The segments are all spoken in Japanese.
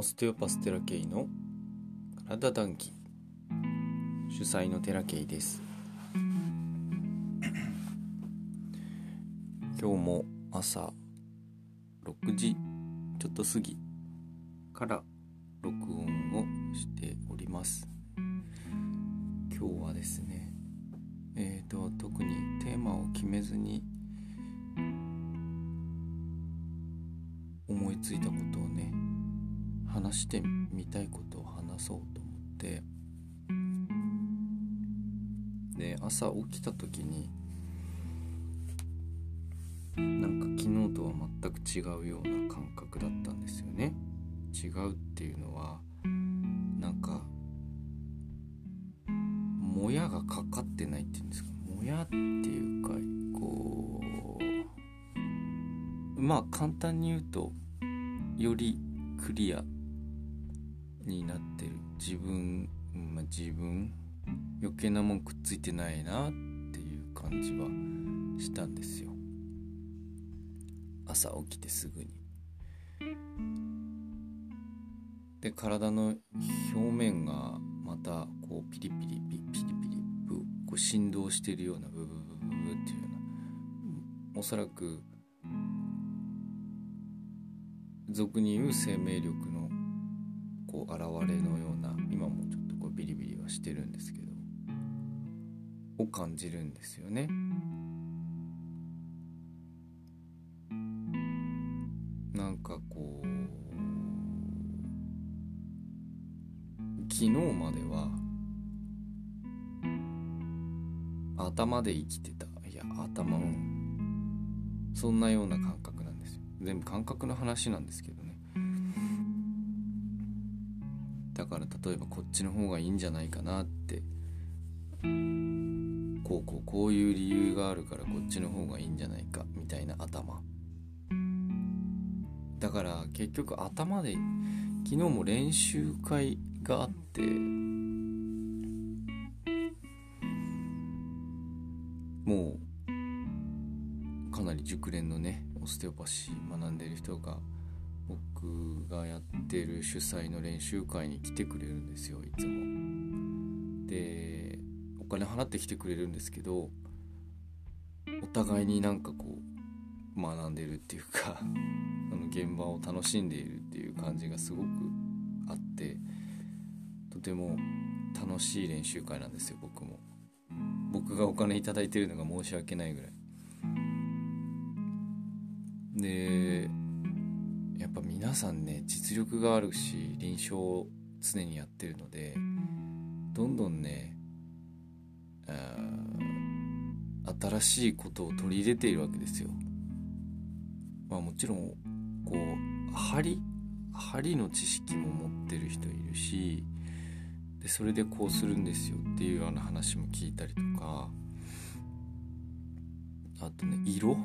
オステオパステラケイの体談義主催のテラケイです。今日も朝6時ちょっと過ぎから録音話してみたいことを話そうと思って。で朝起きた時になんか昨日とは全く違うような感覚だったんですよね。違うっていうのはなんかもやがかかってないっていうんですか。もやっていうかこうまあ簡単に言うとよりクリアになってる自分、まあ、自分余計なもんくっついてないなっていう感じはしたんですよ。朝起きてすぐに。で体の表面がまたこうピリピリピリピリピリこう振動してるようなブブブブブっていうようなおそらく俗に言う生命力のこう現れのような今もちょっとこうビリビリはしてるんですけどを感じるんですよね。なんかこう昨日までは頭で生きてたいや頭うんそんなような感覚なんですよ全部感覚の話なんですけどね例えばこっちの方がいいんじゃないかなってこうこうこういう理由があるからこっちの方がいいんじゃないかみたいな頭。だから結局頭で昨日も練習会があってもうかなり熟練のねオステオパシー学んでる人が僕がやってる主催の練習会に来てくれるんですよいつも。でお金払ってきてくれるんですけどお互いになんかこう学んでるっていうか あの現場を楽しんでいるっていう感じがすごくあってとても楽しい練習会なんですよ僕も僕がお金いいてるのが申し訳ないぐらいでやっぱ皆さんね実力があるし臨床を常にやってるのでどんどんね新しいことを取り入れているわけですよ。まあもちろんこう針針の知識も持ってる人いるしでそれでこうするんですよっていうような話も聞いたりとか。あとね色？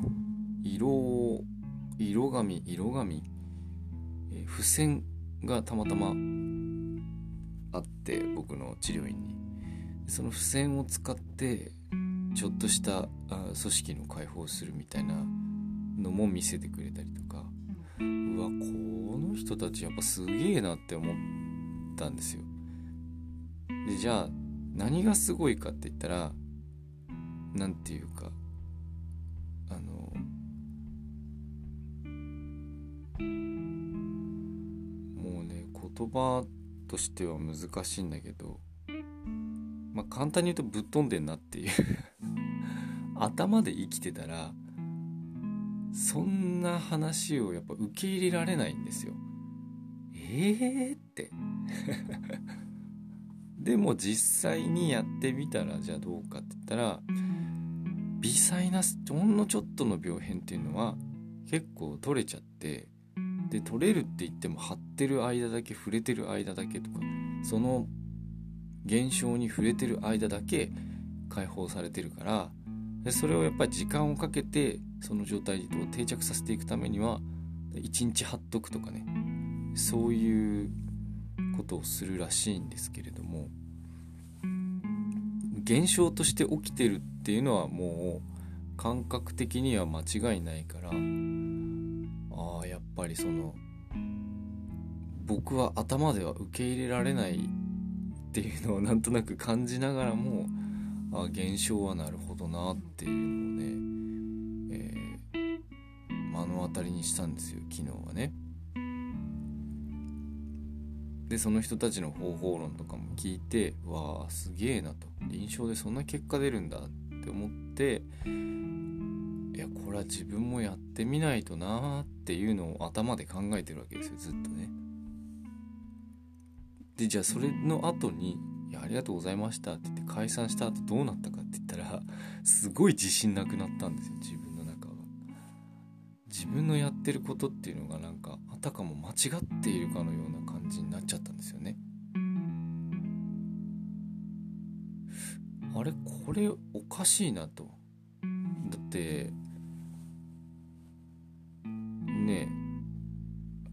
色色紙色紙、えー、付箋がたまたまあって僕の治療院に。その付箋を使ってちょっとしたあ組織の解放をするみたいなのも見せてくれたりとか。うわこの人たちやっぱすげえなって思ったんですよ。でじゃあ何がすごいかって言ったら何て言うか言葉としては難しいんだけどまあ簡単に言うとぶっ飛んでんなっていう 頭で生きてたらそんな話をやっぱ受け入れられないんですよ。えーって でも実際にやってみたらじゃあどうかって言ったら微細なほんのちょっとの病変っていうのは結構取れちゃってで取れるって言っても張ってる間だけ触れてる間だけとかその現象に触れてる間だけ解放されてるからでそれをやっぱり時間をかけてその状態を定着させていくためには1日貼っとくとかねそういうことをするらしいんですけれども現象として起きてるっていうのはもう感覚的には間違いないからやっぱりその僕は頭では受け入れられないっていうのをなんとなく感じながらもあ現象はなるほどなっていうのをね、えー、目の当たりにしたんですよ昨日はね。でその人たちの方法論とかも聞いてわあすげえなと臨床でそんな結果出るんだって思っていやこれは自分もやってみないとなーっていうのを頭で考えてるわけですよずっとね。でじゃあそれの後に「いやありがとうございました」って言って解散した後どうなったかって言ったらすごい自信なくなったんですよ自分の中は。自分のやってることっていうのがなんかあたかも間違っているかのような感じになっちゃったんですよね。あれこれおかしいなと。だってね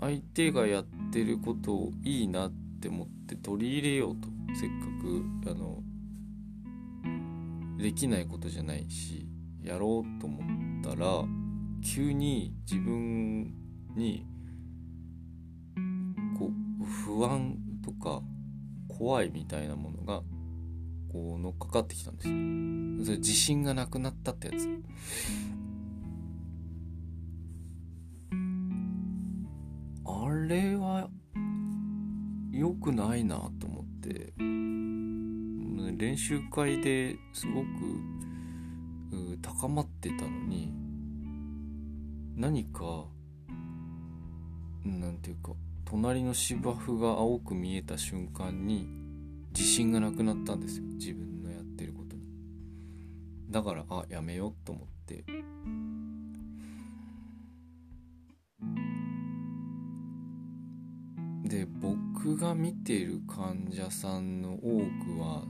相手がやってることをいいなって思って取り入れようと。せっかくあのできないことじゃないしやろうと思ったら急に自分にこう不安とか怖いみたいなものがこう乗っかかってきたんですよ。それ自信がなくなったってやつ。あれは良くないなと思って。練習会ですごく高まってたのに何かなんていうか隣の芝生が青く見えた瞬間に自信がなくなったんですよ。自分のやってることに。だからあやめようと思ってで僕が見ている患者さんの多くは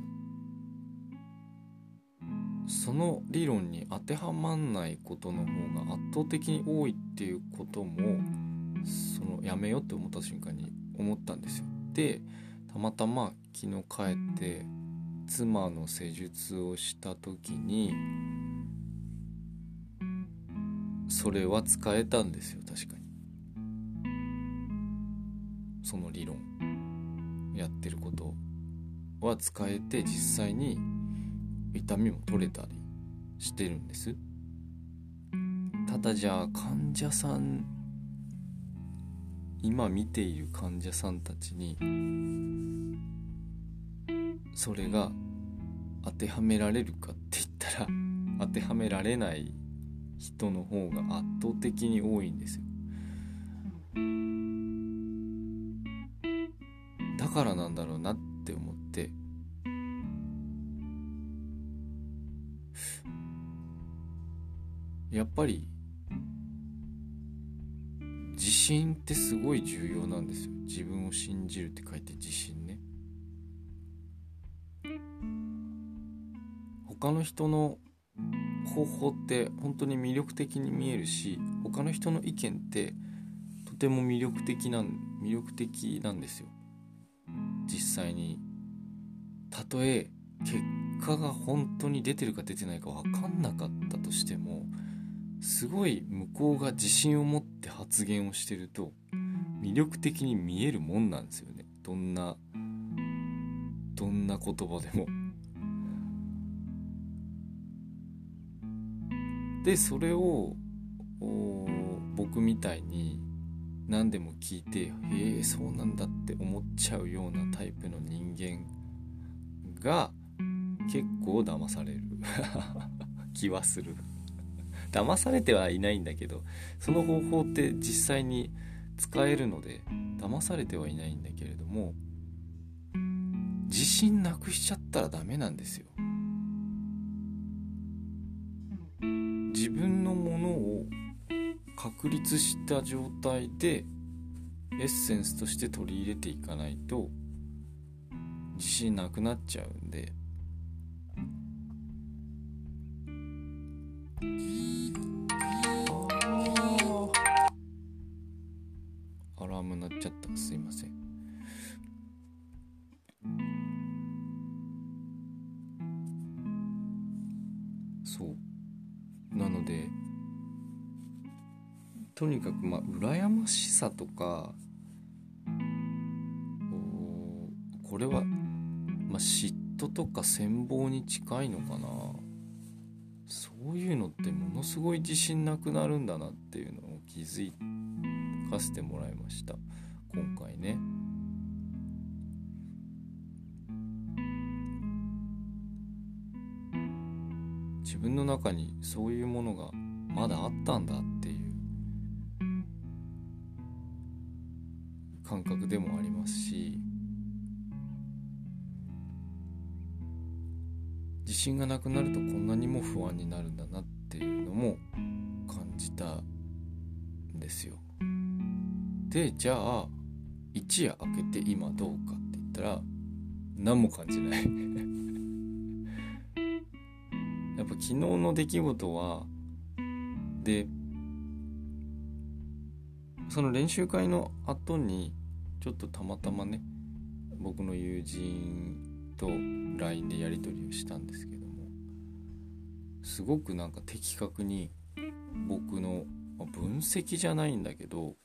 その理論に当てはまんないことの方が圧倒的に多いっていうこともそのやめようって思った瞬間に思ったんですよ。でたまたま昨日帰って妻の施術をした時にそれは使えたんですよ確かに。その理論やってることは使えて実際に痛みも取れたりしてるんです。ただじゃあ患者さん今見ている患者さんたちにそれが当てはめられるかって言ったら 当てはめられない人の方が圧倒的に多いんですよ。からなんだろうなって思って。やっぱり自信ってすごい重要なんですよ。自分を信じるって書いて自信ね。他の人の方法って本当に魅力的に見えるし他の人の意見ってとても魅力的なん魅力的なんですよ。実際にたとえ結果が本当に出てるか出てないか分かんなかったとしてもすごい向こうが自信を持って発言をしてると魅力的に見えるもんなんですよねどんなどんな言葉でも。でそれを僕みたいに何でも聞いて「へえそうなんだ」っって思っちゃうようなタイプの人間が結構騙される。気はする。騙されてはいないんだけどその方法って実際に使えるので騙されてはいないんだけれども自信なくしちゃったらダメなんですよ。自分のものを確立した状態でエッセンスとして取り入れていかないと自信なくなっちゃうんで。アラーム鳴っちゃった。すいませんとにかくまあ羨ましさとかこれは、まあ、嫉妬とか羨望に近いのかなそういうのってものすごい自信なくなるんだなっていうのを気づかせてもらいました今回ね。自分の中にそういうものがまだあったんだって感覚でもありますし自信がなくなるとこんなにも不安になるんだなっていうのも感じたんですよ。でじゃあ一夜明けて今どうかって言ったら何も感じない やっぱ昨日の出来事はでその練習会の後にちょっとたまたまね僕の友人と LINE でやり取りをしたんですけどもすごくなんか的確に僕の、ま分析じゃないんだけど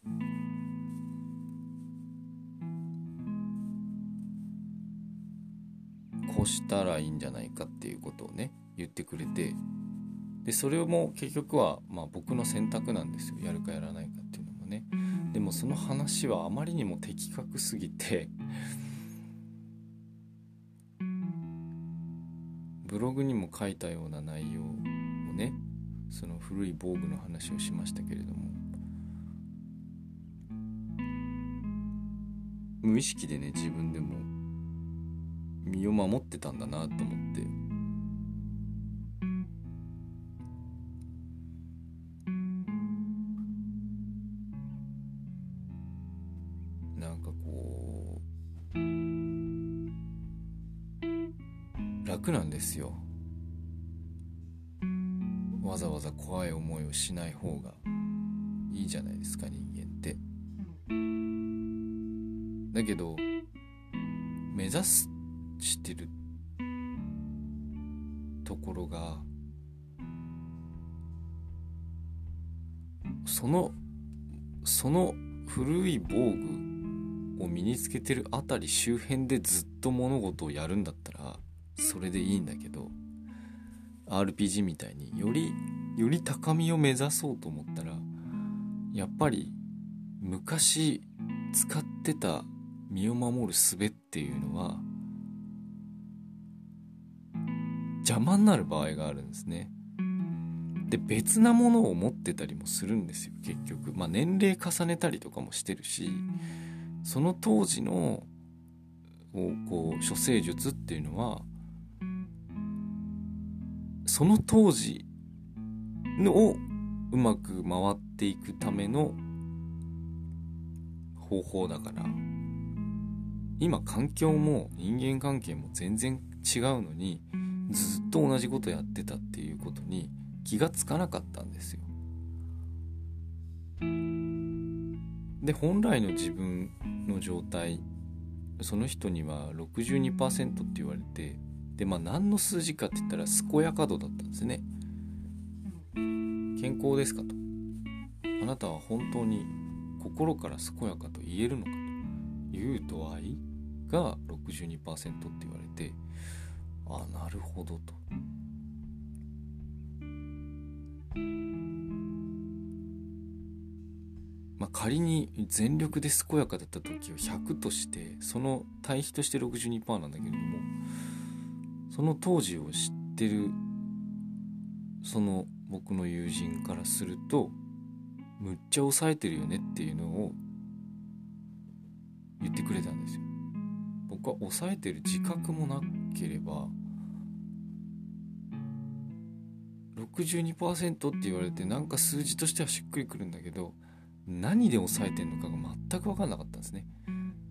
こうしたらいいんじゃないかっていうことをね言ってくれてでそれも結局はまあ僕の選択なんですよ。やるかやらないかっていうのもね。もその話はあまりにも的確すぎてブログにも書いたような内容をねその古い防具の話をしましたけれども無意識でね自分でも身を守ってたんだなと思って。怖い思いをしない方がいいじゃないですか人間って。だけど目指すしてるところがそのその古い防具を身につけてるあたり周辺でずっと物事をやるんだったらそれでいいんだけど RPG みたいによりより高みを目指そうと思ったらやっぱり昔使ってた身を守る術っていうのは邪魔になる場合があるんですね。で別なものを持ってたりもするんですよ結局。まあ年齢重ねたりとかもしてるしその当時のこう処世術っていうのはその当時のをうまく回っていくための方法だから今環境も人間関係も全然違うのにずっと同じことやってたっていうことに気がつかなかったんですよ。で本来の自分の状態その人には62%って言われてでまあ何の数字かって言ったら健やか度だったんですね。健康ですかとあなたは本当に心から健やかと言えるのかという度合いが62%って言われてあなるほどと。まあ、仮に全力で健やかだった時を100としてその対比として62%なんだけれどもその当時を知ってるその僕の友人からするとむっちゃ抑えてるよねっていうのを言ってくれたんですよ。僕は抑えてる自覚もなければ62%って言われてなんか数字としてはしっくりくるんだけど何で抑えてんのかが全く分かんなかったんですね。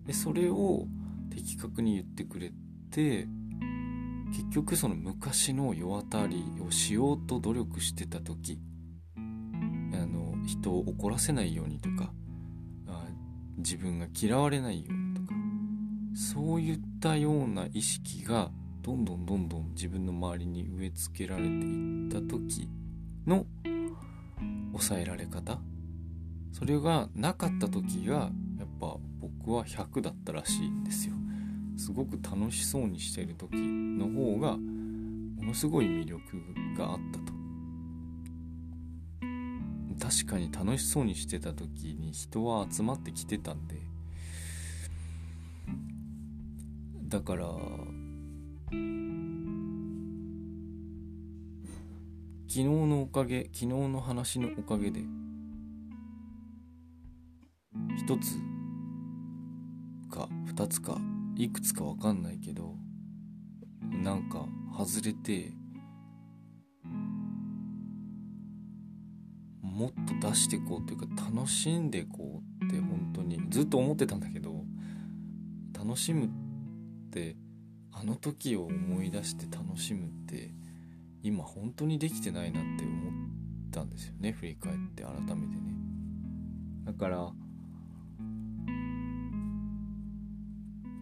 でそれを的確に言ってくれて結局その昔の世渡りをしようと努力してた時あの人を怒らせないようにとか自分が嫌われないようにとかそういったような意識がどんどんどんどん自分の周りに植え付けられていった時の抑えられ方。それがなかった時がやっぱ僕は100だったらしいんですよ。すごく楽しそうにしてる時の方がものすごい魅力があったと。確かに楽しそうにしてた時に人は集まってきてたんで。だから昨日のおかげ昨日の話のおかげで一つか二つかいくつか分かんないけどなんか外れてもっと出していこうというか楽しんでこうって本当にずっと思ってたんだけど楽しむってあの時を思い出して楽しむって今本当にできてないなって思ったんですよね振り返って改めてね。だから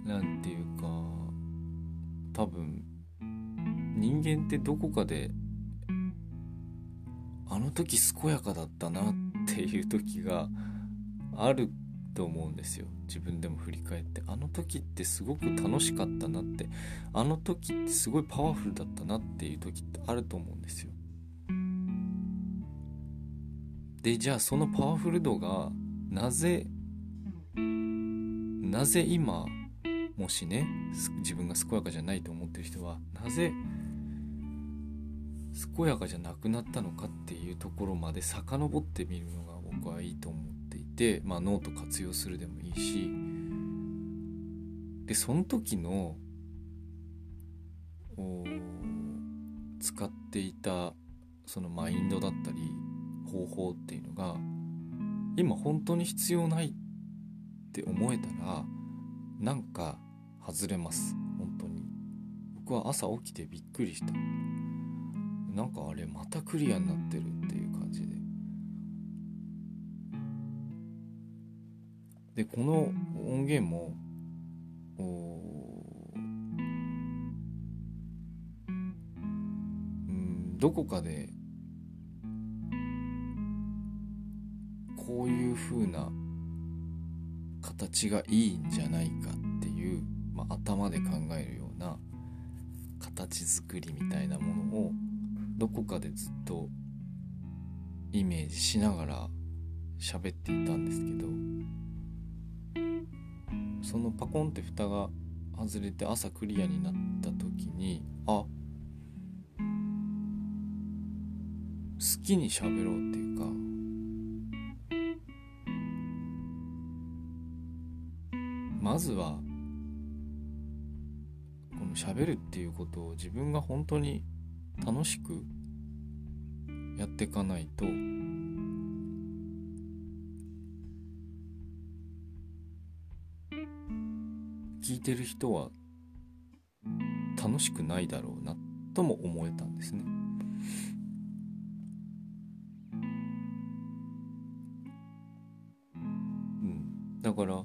なんていうか多分人間ってどこかであの時健やかだったなっていう時があると思うんですよ。自分でも振り返って。あの時ってすごく楽しかったなって。あの時ってすごいパワフルだったなっていう時ってあると思うんですよ。でじゃあそのパワフル度がなぜなぜ今もしね自分が健やかじゃないと思ってる人はなぜ健やかじゃなくなったのかっていうところまで遡ってみるのが僕はいいと思っていて、まあ、ノート活用するでもいいしでその時の使っていたそのマインドだったり方法っていうのが今本当に必要ないって思えたらなんか外れます。本当に。僕は朝起きてびっくりした。なんかあれまたクリアになってるっていう感じで。でこの音源もうんどこかでこういう風な形がいいんじゃないかっていう、まあ、頭で考えるような形作りみたいなものをどこかでずっとイメージしながら喋っていたんですけどそのパコンって蓋が外れて朝クリアになった時にあ好きに喋ろうっていうかまずはこの喋るっていうことを自分が本当に楽しくやっていかないと聞いてる人は楽しくないだろうなとも思えたんですね。うん、だから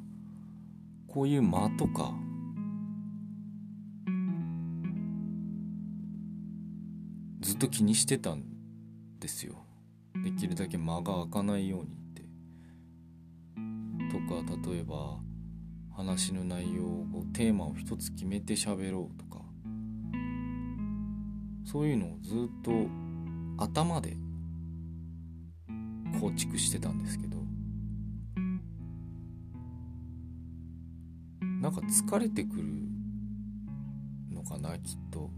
こういう間とか。ずっと気にしてたんですよ。できるだけ間が空かないようにって。とか例えば話の内容をテーマを一つ決めて喋ろうとか。そういうのをずっと頭で構築してたんですけど。なんか疲れてくるのかなきっと。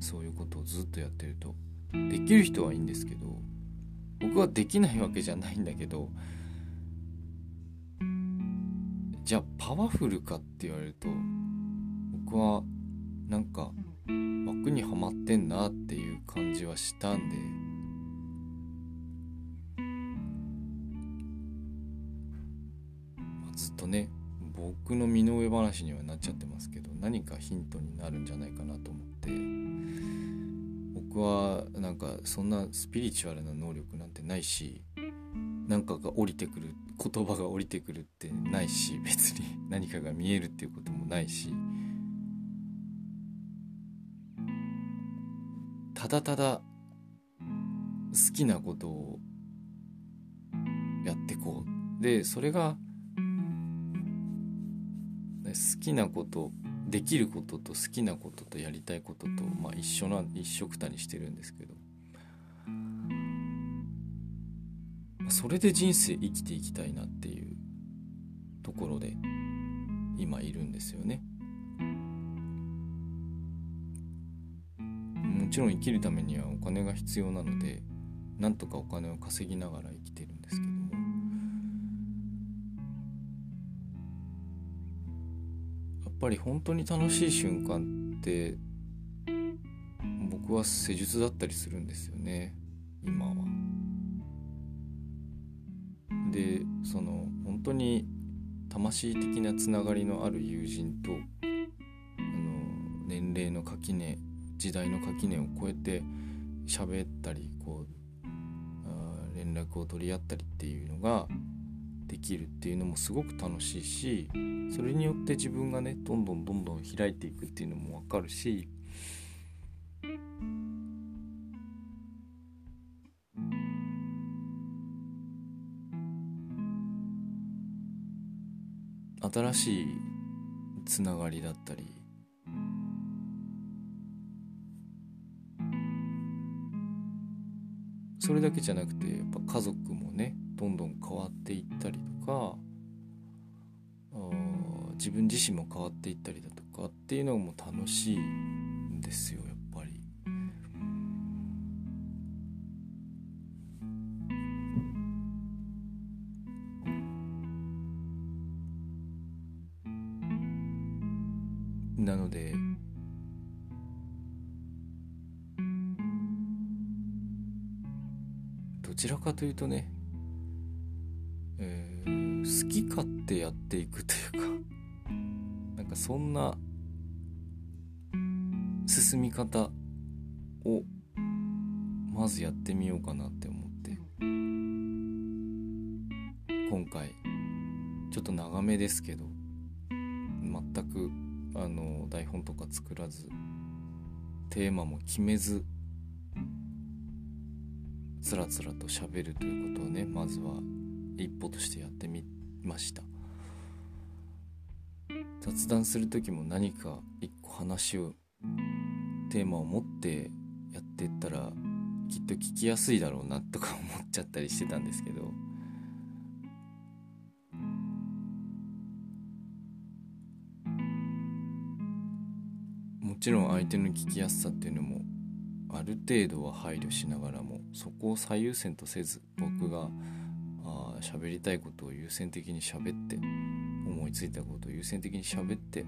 そういうことをずっとやってると。できる人はいいんですけど僕はできないわけじゃないんだけどじゃあパワフルかって言われると僕はなんか枠にはまってんなっていう感じはしたんで。ずっとね僕の身の上話にはなっちゃってますけど何かヒントになるんじゃないかなと思って。僕はなんかそんなスピリチュアルな能力なんてないし何かが降りてくる言葉が降りてくるってないし別に 何かが見えるっていうこともないしただただ好きなことをやってこう。でそれが好きなことできることと好きなこととやりたいことと、まあ、一緒な一緒くたにしてるんですけどそれで人生生きていきたいなっていうところで今いるんですよね。もちろん生きるためにはお金が必要なのでなんとかお金を稼ぎながら生きてるぱり本当に楽しい瞬間って僕は施術だったりするんですよね今は。でその本当に魂的なつながりのある友人とあの年齢の垣根時代の垣根を越えて喋ったりこう連絡を取り合ったりっていうのができるっていうのもすごく楽しいしそれによって自分がねどんどんどんどん開いていくっていうのも分かるし新しいつながりだったりそれだけじゃなくてやっぱ家族もねどんどん変わっていったりとか自分自身も変わっていったりだとかっていうのも楽しいんですよやっぱり。なのでどちらかというとね、そんな進み方をまずやってみようかなって思って今回ちょっと長めですけど全くあの台本とか作らずテーマも決めずつらつらと喋るということをねまずは一歩としてやってみました。雑談する時も何か一個話をテーマを持ってやってったらきっと聞きやすいだろうなとか思っちゃったりしてたんですけど。もちろん相手の聞きやすさっていうのもある程度は配慮しながらもそこを最優先とせず僕があ喋りたいことを優先的に喋って思いついたことを優先的に喋って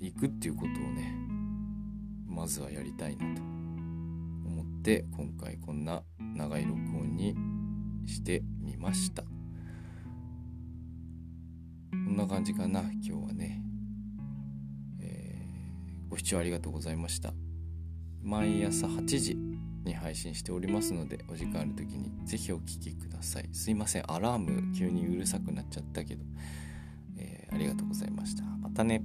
行くっていうことをねまずはやりたいなと思って今回こんな長い録音にしてみました。こんな感じかな今日はね。ご視聴ありがとうございました。毎朝8時に配信しておりますのでお時間ある時に是非お聴きください。すいませんアラーム急にうるさくなっちゃったけど、えー、ありがとうございました。またね。